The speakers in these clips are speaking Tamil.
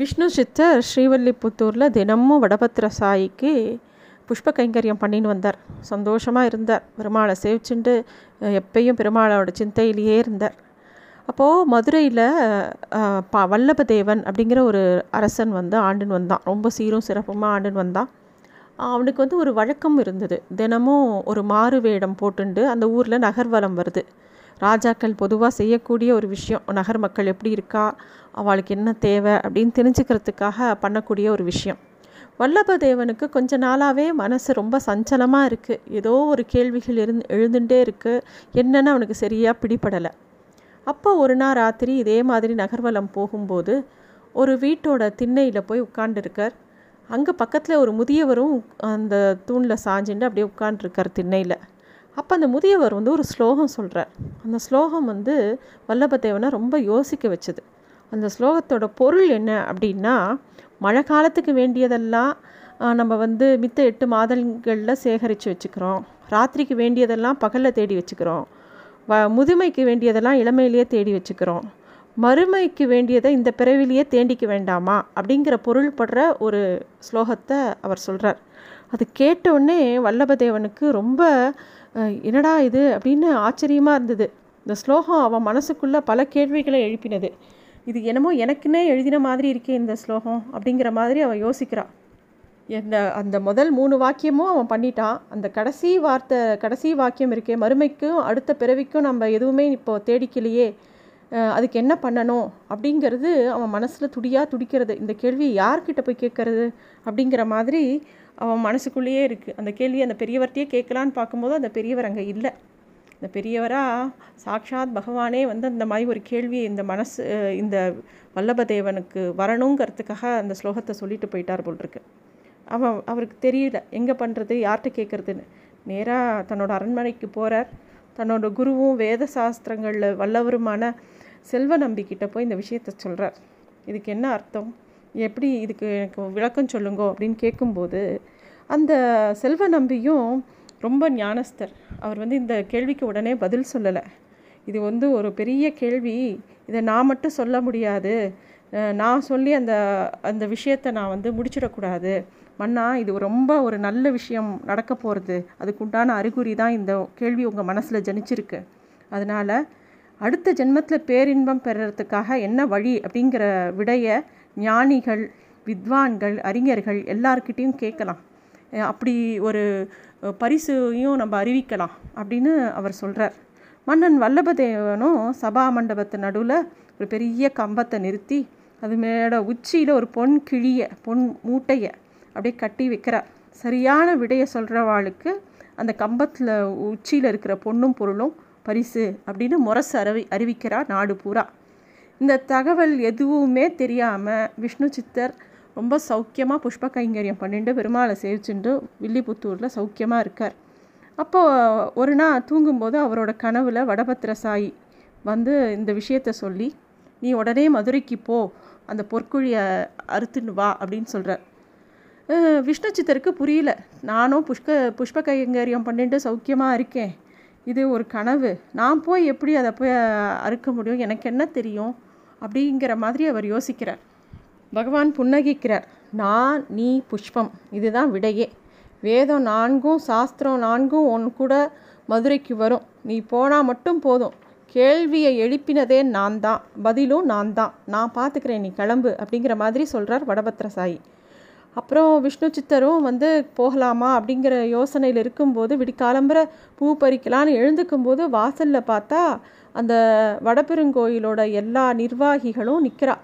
விஷ்ணு சித்தர் ஸ்ரீவல்லிபுத்தூரில் தினமும் வடபத்திர சாயிக்கு புஷ்ப கைங்கரியம் பண்ணின்னு வந்தார். சந்தோஷமாக இருந்தார். பெருமாளை சேவிச்சுண்டு எப்பயும் பெருமாளோட சிந்தையிலேயே இருந்தார். அப்போது மதுரையில் ப வல்லபதேவன் அப்படிங்கிற ஒரு அரசன் வந்து ஆண்டுன்னு வந்தான். ரொம்ப சீரும் சிறப்புமாக ஆண்டுன்னு வந்தான். அவனுக்கு வந்து ஒரு வழக்கம் இருந்தது. தினமும் ஒரு மாறு வேடம் போட்டுண்டு அந்த ஊரில் நகர்வலம் வருது. ராஜாக்கள் பொதுவாக செய்யக்கூடிய ஒரு விஷயம். நகர் மக்கள் எப்படி இருக்கா? அவளுக்கு என்ன தேவை அப்படின்னு தெரிஞ்சுக்கிறதுக்காக பண்ணக்கூடிய ஒரு விஷயம். வல்லபதேவனுக்கு கொஞ்ச நாளாகவே மனசு ரொம்ப சஞ்சலமாக இருக்குது ஏதோ ஒரு கேள்விகள் இருந்து எழுந்துட்டே இருக்குது என்னென்னு அவனுக்கு சரியாக பிடிபடலை. அப்போ ஒரு நாள் ராத்திரி இதே மாதிரி நகர்வலம் போகும்போது ஒரு வீட்டோட திண்ணையில் போய் உட்காண்டிருக்கார் அங்கே பக்கத்தில் ஒரு முதியவரும் அந்த தூணில் சாஞ்சுட்டு அப்படியே உட்காண்டிருக்கார் திண்ணையில். அப்போ அந்த முதியவர் வந்து ஒரு ஸ்லோகம் சொல்கிறார் அந்த ஸ்லோகம் வந்து வல்லபதேவனை ரொம்ப யோசிக்க வச்சுது. அந்த ஸ்லோகத்தோட பொருள் என்ன அப்படின்னா மழை காலத்துக்கு வேண்டியதெல்லாம் நம்ம வந்து மித்த எட்டு மாதங்களில் சேகரித்து வச்சுக்கிறோம். ராத்திரிக்கு வேண்டியதெல்லாம் பகலில் தேடி வச்சுக்கிறோம். வ முதுமைக்கு வேண்டியதெல்லாம் இளமையிலேயே தேடி வச்சுக்கிறோம். மறுமைக்கு வேண்டியதை இந்த பிறவிலேயே தேண்டிக்க வேண்டாமா அப்படிங்கிற பொருள்படுற ஒரு ஸ்லோகத்தை அவர் சொல்கிறார் அது கேட்டவுடனே வல்லபதேவனுக்கு ரொம்ப என்னடா இது அப்படின்னு ஆச்சரியமாக இருந்தது. இந்த ஸ்லோகம் அவன் மனசுக்குள்ளே பல கேள்விகளை எழுப்பினது. இது என்னமோ எனக்குன்னே எழுதின மாதிரி இருக்கே இந்த ஸ்லோகம் அப்படிங்கிற மாதிரி அவன் யோசிக்கிறான் என்ன அந்த முதல் மூணு வாக்கியமும் அவன் பண்ணிட்டான். அந்த கடைசி வார்த்தை கடைசி வாக்கியம் இருக்கே. மறுமைக்கும் அடுத்த பிறவிக்கும் நம்ம எதுவுமே இப்போ தேடிக்கலையே. அதுக்கு என்ன பண்ணணும் அப்படிங்கிறது அவன் மனசில் துடியாக துடிக்கிறது. இந்த கேள்வி யார்கிட்ட போய் கேட்கறது அப்படிங்கிற மாதிரி அவன் மனசுக்குள்ளேயே இருக்குது அந்த கேள்வி அந்த பெரியவர்கிட்டயே கேட்கலான்னு பார்க்கும்போது அந்த பெரியவர் அங்கே இல்லை. இந்த பெரியவராக சாக்ஷாத் பகவானே வந்து அந்த மாதிரி ஒரு கேள்வியை இந்த மனசு இந்த வல்லபதேவனுக்கு வரணுங்கிறதுக்காக அந்த ஸ்லோகத்தை சொல்லிட்டு போயிட்டார் போல் இருக்கு. அவன் அவருக்கு தெரியல எங்கே பண்ணுறது யார்கிட்ட கேட்குறதுன்னு நேராக தன்னோட அரண்மனைக்கு போகிறார் தன்னோட குருவும் வேத சாஸ்திரங்களில் வல்லவருமான செல்வ நம்பிக்கிட்ட போய் இந்த விஷயத்த சொல்கிறார் இதுக்கு என்ன அர்த்தம்? எப்படி இதுக்கு எனக்கு விளக்கம் சொல்லுங்கோ அப்படின்னு கேட்கும்போது அந்த செல்வ நம்பியும் ரொம்ப ஞானஸ்தர். அவர் வந்து இந்த கேள்விக்கு உடனே பதில் சொல்லலை. இது வந்து ஒரு பெரிய கேள்வி. இதை நான் மட்டும் சொல்ல முடியாது. நான் சொல்லி அந்த அந்த விஷயத்தை நான் வந்து முடிச்சிடக்கூடாது. மன்னா இது ரொம்ப ஒரு நல்ல விஷயம் நடக்க போகிறது அதுக்குண்டான அறிகுறி தான் இந்த கேள்வி உங்கள் மனசில் ஜனிச்சிருக்கு. அதனால் அடுத்த ஜென்மத்தில் பேரின்பம் பெறுறதுக்காக என்ன வழி அப்படிங்கிற விடைய ஞானிகள் வித்வான்கள் அறிஞர்கள் எல்லார்கிட்டேயும் கேட்கலாம். அப்படி ஒரு பரிசையும் நம்ம அறிவிக்கலாம் அப்படின்னு அவர் சொல்கிறார் மன்னன் வல்லபதேவனும் சபா மண்டபத்து நடுவில் ஒரு பெரிய கம்பத்தை நிறுத்தி அது மேட உச்சியில் ஒரு பொன் கிழிய பொன் மூட்டையை அப்படியே கட்டி வைக்கிறார். சரியான விடையை சொல்கிறவாளுக்கு அந்த கம்பத்தில் உச்சியில் இருக்கிற பொண்ணும் பொருளும் பரிசு அப்படின்னு முரசு அறிவி அறிவிக்கிறார் நாடு பூரா. இந்த தகவல் எதுவுமே தெரியாமல் விஷ்ணு சித்தர் ரொம்ப சௌக்கியமாக புஷ்ப கைங்கரியம் பண்ணிட்டு பெருமாளை சேவிச்சுட்டு வில்லிபுத்தூரில் சௌக்கியமாக இருக்கார். அப்போது ஒரு நாள் தூங்கும்போது அவரோட கனவில் வடபத்திர சாயி வந்து இந்த விஷயத்த சொல்லி நீ உடனே மதுரைக்கு போ அந்த பொற்குழியை அறுத்துன்னு வா அப்படின்னு சொல்கிறார் விஷ்ணு சித்தருக்கு புரியல. நானும் புஷ்க புஷ்ப கைங்கரியம் பண்ணிட்டு சௌக்கியமாக இருக்கேன். இது ஒரு கனவு. நான் போய் எப்படி அதை போய் அறுக்க முடியும்? எனக்கு என்ன தெரியும்? அப்படிங்கிற மாதிரி அவர் யோசிக்கிறார். பகவான் புன்னகிக்கிறார். நான் நீ புஷ்பம். இதுதான் விடையே. வேதம் நான்கும் சாஸ்திரம் நான்கும் ஒன் கூட மதுரைக்கு வரும். நீ போனால் மட்டும் போதும். கேள்வியை எழுப்பினதே நான் தான். பதிலும் நான் தான். நான் பார்த்துக்கிறேன் நீ கிளம்பு அப்படிங்கிற மாதிரி சொல்கிறார் வடபத்திர சாயி. அப்புறம் விஷ்ணு சித்தரும் வந்து போகலாமா அப்படிங்கிற யோசனையில் இருக்கும்போது விடிக்காலம்புற பூ பறிக்கலான்னு எழுந்துக்கும்போது வாசலில் பார்த்தா அந்த வடபெருங்கோயிலோட எல்லா நிர்வாகிகளும் நிற்கிறா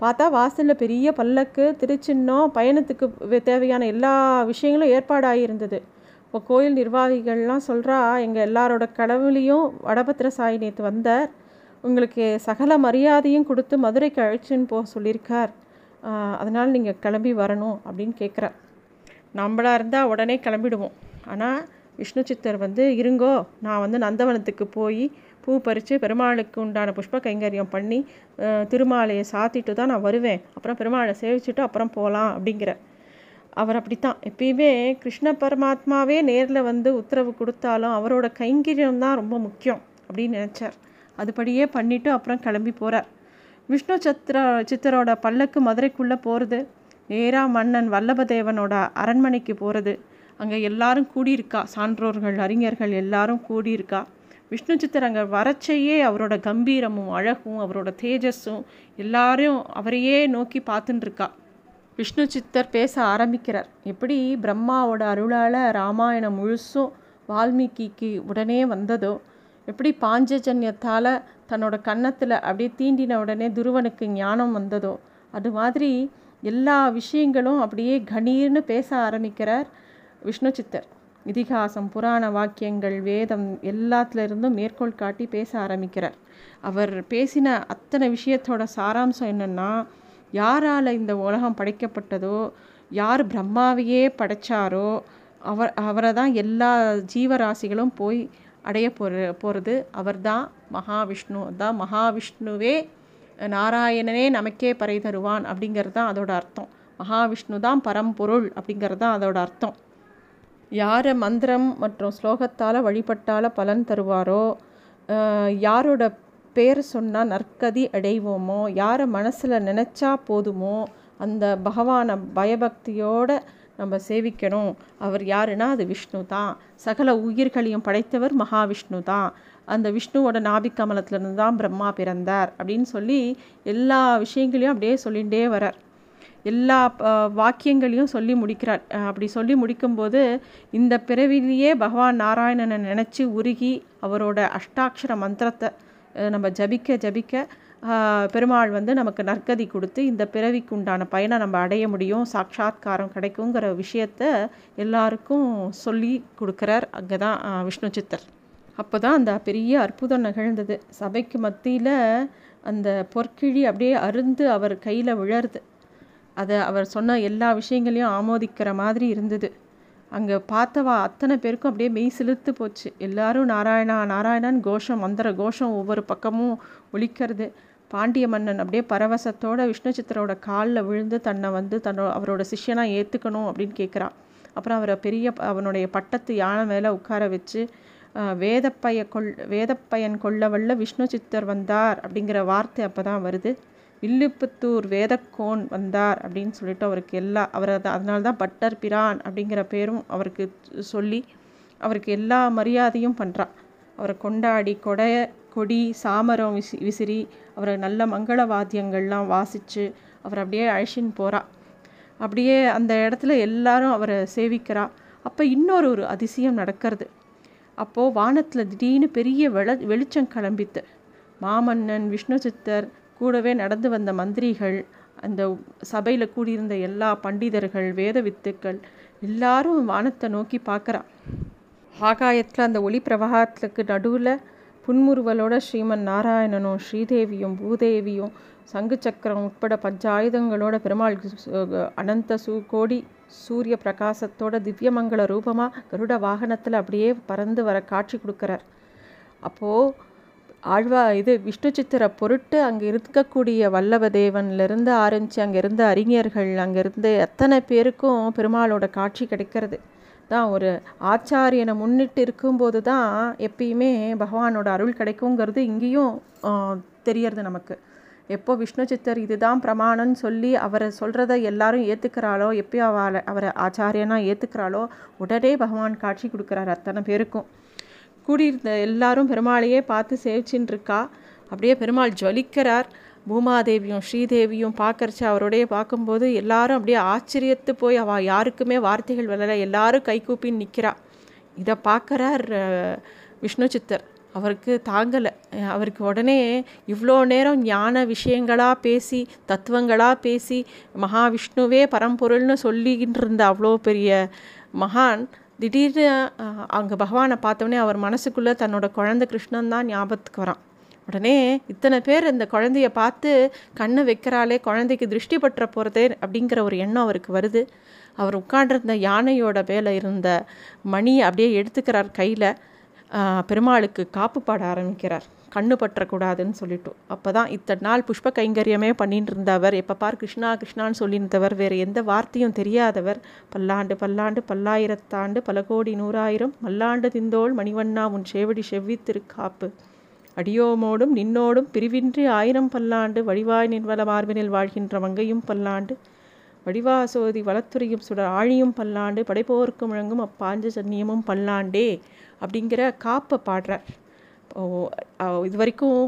பார்த்தா வாசலில் பெரிய பல்லக்கு திருச்சின்னம் பயணத்துக்கு தேவையான எல்லா விஷயங்களும் ஏற்பாடாகிருந்தது இப்போ கோயில் நிர்வாகிகள்லாம் சொல்கிறா எங்கள் எல்லாரோட கடவுளையும் வடபத்திர சாய் நேற்று வந்தார். உங்களுக்கு சகல மரியாதையும் கொடுத்து மதுரைக்கு அழைச்சின்னு போக சொல்லியிருக்கார். அதனால் நீங்கள் கிளம்பி வரணும் அப்படின்னு கேட்குறார் நம்மளாக இருந்தால் உடனே கிளம்பிடுவோம். ஆனால் விஷ்ணு சித்தர் வந்து இருங்கோ நான் வந்து நந்தவனத்துக்கு போய் பூ பறித்து பெருமாளுக்கு உண்டான புஷ்ப கைங்கரியம் பண்ணி திருமாலையை சாத்திட்டு தான் நான் வருவேன். அப்புறம் பெருமாளை சேவிச்சுட்டு அப்புறம் போகலாம் அப்படிங்கிற. அவர் அப்படித்தான். எப்பயுமே கிருஷ்ண பரமாத்மாவே நேரில் வந்து உத்தரவு கொடுத்தாலும் அவரோட கைங்கரியம் தான் ரொம்ப முக்கியம் அப்படின்னு நினச்சார். அதுபடியே பண்ணிவிட்டு அப்புறம் கிளம்பி போகிறார் விஷ்ணு சத்ர சித்தரோட பல்லக்கு மதுரைக்குள்ளே போகிறது நேராக மன்னன் வல்லபதேவனோட அரண்மனைக்கு போகிறது அங்கே எல்லாரும் கூடியிருக்கா. சான்றோர்கள் அறிஞர்கள் எல்லாரும் கூடியிருக்கா. விஷ்ணு சித்தர் அங்கே வரச்சையே அவரோட கம்பீரமும் அழகும் அவரோட தேஜஸும் எல்லாரையும் அவரையே நோக்கி பார்த்துட்டுருக்கா விஷ்ணு சித்தர் பேச ஆரம்பிக்கிறார். எப்படி பிரம்மாவோட அருளால் ராமாயணம் முழுசும் வால்மீகிக்கு உடனே வந்ததோ எப்படி பாஞ்சஜன்யத்தால் தன்னோட கன்னத்தில் அப்படியே தீண்டின உடனே துருவனுக்கு ஞானம் வந்ததோ அது மாதிரி எல்லா விஷயங்களும் அப்படியே கணீர்னு பேச ஆரம்பிக்கிறார் விஷ்ணு சித்தர். இதிகாசம் புராண வாக்கியங்கள் வேதம் எல்லாத்துலேருந்தும் மேற்கோள் காட்டி பேச ஆரம்பிக்கிறார். அவர் பேசின அத்தனை விஷயத்தோட சாராம்சம் என்னென்னா யாரால் இந்த உலகம் படைக்கப்பட்டதோ யார் பிரம்மாவையே படைச்சாரோ அவர் அவரை தான் எல்லா ஜீவராசிகளும் போய் அடைய போகிற போகிறது அவர் தான் மகாவிஷ்ணு. தான் மகாவிஷ்ணுவே நாராயணனே நமக்கே பறை தருவான் அப்படிங்கிறது தான் அதோட அர்த்தம். மகாவிஷ்ணு தான் பரம்பொருள் அப்படிங்கிறது தான் அதோட அர்த்தம். யாரை மந்திரம் மற்றும் ஸ்லோகத்தால் வழிபட்டால் பலன் தருவாரோ யாரோட பேர் சொன்னால் நற்கதி அடைவோமோ யாரை மனசில் நினச்சா போதுமோ அந்த பகவானை பயபக்தியோடு நம்ம சேவிக்கணும். அவர் யாருன்னா அது விஷ்ணு தான். சகல உயிர்களையும் படைத்தவர் மகாவிஷ்ணு தான். அந்த விஷ்ணுவோட நாபிக்கமலத்துலேருந்து தான் பிரம்மா பிறந்தார் அப்படின்னு சொல்லி எல்லா விஷயங்களையும் அப்படியே சொல்லிகிட்டே வரார் எல்லா வாக்கியங்களையும் சொல்லி முடிக்கிறார். அப்படி சொல்லி முடிக்கும்போது இந்த பிறவிலேயே பகவான் நாராயணனை நினச்சி உருகி அவரோட அஷ்டாட்சர மந்திரத்தை நம்ம ஜபிக்க ஜபிக்க பெருமாள் வந்து நமக்கு நற்கதி கொடுத்து இந்த பிறவிக்கு உண்டான பயனை நம்ம அடைய முடியும். சாட்சாத்காரம் கிடைக்குங்கிற விஷயத்த எல்லாருக்கும் சொல்லி கொடுக்குறார் அங்கே தான் விஷ்ணு சித்தர். அப்போ தான் அந்த பெரிய அற்புதம் நிகழ்ந்தது. சபைக்கு மத்தியில் அந்த பொற்கிழி அப்படியே அருந்து அவர் கையில் விழருது. அதை அவர் சொன்ன எல்லா விஷயங்களையும் ஆமோதிக்கிற மாதிரி இருந்தது. அங்கே பார்த்தவா அத்தனை பேருக்கும் அப்படியே மெய் சிலுத்து போச்சு. எல்லாரும் நாராயணா நாராயணன் கோஷம் மந்திர கோஷம் ஒவ்வொரு பக்கமும் ஒழிக்கிறது பாண்டிய மன்னன் அப்படியே பரவசத்தோட விஷ்ணு சித்திரோட காலில் விழுந்து தன்னை வந்து தன்னோட அவரோட சிஷ்யனாக ஏற்றுக்கணும் அப்படின்னு கேட்குறான் அப்புறம் அவரை பெரிய அவனுடைய பட்டத்து யானை மேலே உட்கார வச்சு வேதப்பைய கொள் வேதப்பயன் கொள்ளவல்ல விஷ்ணு சித்தர் வந்தார் அப்படிங்கிற வார்த்தை அப்போ தான் வருது. வில்லுப்புத்தூர் வேதக்கோன் வந்தார் அப்படின்னு சொல்லிட்டு அவருக்கு எல்லா அவர் அதனால தான் பட்டர் பிரான் அப்படிங்கிற பேரும் அவருக்கு சொல்லி அவருக்கு எல்லா மரியாதையும் பண்ணுறான் அவரை கொண்டாடி கொடைய கொடி சாமரம் விசி விசிறி அவரை நல்ல மங்கள வாத்தியங்கள்லாம் வாசித்து அவர் அப்படியே அழிச்சின்னு போகிறா அப்படியே அந்த இடத்துல எல்லாரும் அவரை சேவிக்கிறா. அப்போ இன்னொரு ஒரு அதிசயம் நடக்கிறது. அப்போது வானத்தில் திடீர்னு பெரிய வெள வெளிச்சம் கிளம்பித்து மாமன்னன் விஷ்ணு சித்தர் கூடவே நடந்து வந்த மந்திரிகள் அந்த சபையில் கூடியிருந்த எல்லா பண்டிதர்கள் வேத வித்துக்கள் எல்லாரும் வானத்தை நோக்கி பார்க்குறா ஆகாயத்தில் அந்த ஒளி பிரவாகத்துக்கு நடுவில் புன்முறுவலோட ஸ்ரீமன் நாராயணனும் ஸ்ரீதேவியும் பூதேவியும் சங்கு சக்கரம் உட்பட பஞ்சாயுதங்களோட பெருமாள் அனந்த சூ கோடி சூரிய பிரகாசத்தோட திவ்யமங்கள ரூபமாக கருட வாகனத்தில் அப்படியே பறந்து வர காட்சி கொடுக்குறார். அப்போது ஆழ்வா இது விஷ்ணு சித்திர பொருட்டு அங்கே இருக்கக்கூடிய வல்லவதேவன்லேருந்து ஆரம்பித்து அங்கே இருந்த அறிஞர்கள் அங்கேருந்து எத்தனை பேருக்கும் பெருமாளோட காட்சி கிடைக்கிறது. தான் ஒரு ஆச்சாரியனை முன்னிட்டு இருக்கும்போது தான் எப்பயுமே பகவானோட அருள் கிடைக்குங்கிறது இங்கேயும் தெரியறது நமக்கு. எப்போ விஷ்ணு சித்தர் இதுதான் பிரமாணம்னு சொல்லி அவரை சொல்கிறத எல்லாரும் ஏற்றுக்கிறாளோ எப்போ அவளை அவரை ஆச்சாரியனாக ஏற்றுக்கிறாளோ உடனே பகவான் காட்சி கொடுக்குறாரு அத்தனை பேருக்கும். கூடியிருந்த எல்லாரும் பெருமாளையே பார்த்து சேவிச்சின்னு இருக்கா அப்படியே பெருமாள் ஜொலிக்கிறார். பூமாதேவியும் ஸ்ரீதேவியும் பார்க்கறச்சு அவருடைய பார்க்கும்போது எல்லாரும் அப்படியே ஆச்சரியத்து போய் அவள் யாருக்குமே வார்த்தைகள் வரலை. எல்லாரும் கைகூப்பின்னு நிற்கிறா இதை பார்க்குறார் விஷ்ணு சித்தர் அவருக்கு தாங்கலை. அவருக்கு உடனே இவ்வளோ நேரம் ஞான விஷயங்களாக பேசி தத்துவங்களாக பேசி மகாவிஷ்ணுவே பரம்பொருள்னு சொல்லிக்கிட்டு இருந்த அவ்வளோ பெரிய மகான் திடீர்னு அங்கே பகவானை பார்த்தோன்னே அவர் மனசுக்குள்ளே தன்னோட குழந்த கிருஷ்ணன் தான் ஞாபகத்துக்கு வரான். உடனே இத்தனை பேர் இந்த குழந்தைய பார்த்து கண்ணை வைக்கிறாளே குழந்தைக்கு திருஷ்டி பற்ற போகிறதே அப்படிங்கிற ஒரு எண்ணம் அவருக்கு வருது. அவர் உட்காண்டிருந்த யானையோட வேலை இருந்த மணியை அப்படியே எடுத்துக்கிறார் கையில். பெருமாளுக்கு காப்பு பாட ஆரம்பிக்கிறார். கண்ணு பற்றக்கூடாதுன்னு சொல்லிட்டோம். அப்போ தான் இத்தனை நாள் புஷ்ப கைங்கரியமே பண்ணிட்டு இருந்தவர் எப்போ பார் கிருஷ்ணா கிருஷ்ணான்னு சொல்லியிருந்தவர். வேறு எந்த வார்த்தையும் தெரியாதவர். பல்லாண்டு பல்லாண்டு பல்லாயிரத்தாண்டு பல கோடி நூறாயிரம் மல்லாண்டு திந்தோள் மணிவண்ணா உன் செவடி செவ்வி திருக்காப்பு. அடியோமோடும் நின்னோடும் பிரிவின்றி ஆயிரம் பல்லாண்டு வடிவாய் நின்வல மார்பினில் வாழ்கின்ற மங்கையும் பல்லாண்டு வடிவாசோதி வளத்துறையும் சுடர் ஆழியும் பல்லாண்டு படைப்போருக்கு முழங்கும் அப்பாஞ்ச சன்னியமும் பல்லாண்டே அப்படிங்கிற காப்பை பாடுறார். இது வரைக்கும்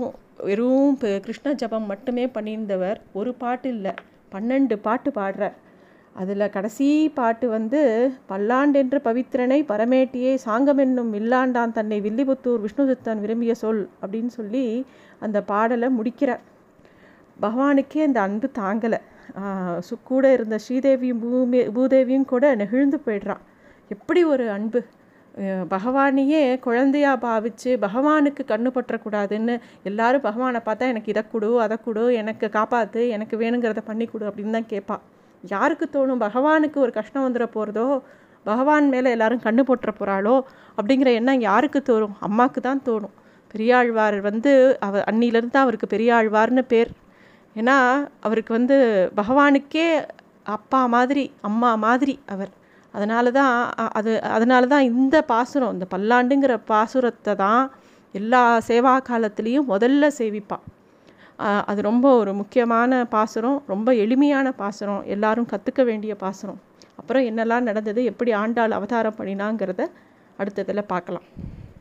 வெறும் கிருஷ்ண ஜபம் மட்டுமே பண்ணியிருந்தவர். ஒரு பாட்டு இல்லை. பன்னெண்டு பாட்டு பாடுறார். அதில் கடைசி பாட்டு வந்து பல்லாண்டென்று பவித்திரனை பரமேட்டியே சாங்கமென்னும் வில்லாண்டான் தன்னை வில்லிபுத்தூர் விஷ்ணுதத்தன் விரும்பிய சொல் அப்படின்னு சொல்லி அந்த பாடலை முடிக்கிறார். பகவானுக்கே அந்த அன்பு தாங்கலை. கூட இருந்த ஸ்ரீதேவியும் பூமி பூதேவியும் கூட நெகிழ்ந்து போயிடுறான். எப்படி ஒரு அன்பு? பகவானையே குழந்தையா பாவிச்சு பகவானுக்கு கண்ணு பற்றக்கூடாதுன்னு எல்லாரும் பகவானை பார்த்தா எனக்கு இதை கொடு அதை கொடு எனக்கு காப்பாற்று எனக்கு வேணுங்கிறத பண்ணி கொடு அப்படின்னு தான் கேட்பாள் யாருக்கு தோணும் பகவானுக்கு ஒரு கஷ்டம் வந்துட போகிறதோ பகவான் மேலே எல்லாரும் கண்ணு போட்டுற போகிறாளோ அப்படிங்கிற எண்ணம் யாருக்கு தோணும்? அம்மாவுக்கு தான் தோணும். பெரியாழ்வார் வந்து அவர் அன்னிலேருந்து தான் அவருக்கு பெரியாழ்வார்னு பேர். ஏன்னா அவருக்கு வந்து பகவானுக்கே அப்பா மாதிரி அம்மா மாதிரி அவர். அதனால தான் அது அதனால தான் இந்த பாசுரம் இந்த பல்லாண்டுங்கிற பாசுரத்தை தான் எல்லா சேவா காலத்துலேயும் முதல்ல சேவிப்பாள் அது ரொம்ப ஒரு முக்கியமான பாசுரம் ரொம்ப எளிமையான பாசுரம் எல்லாரும் கற்றுக்க வேண்டிய பாசுரம். அப்புறம் என்னெல்லாம் நடந்தது எப்படி ஆண்டாள் அவதாரம் பண்ணினாங்கிறத அடுத்ததில் பார்க்கலாம்.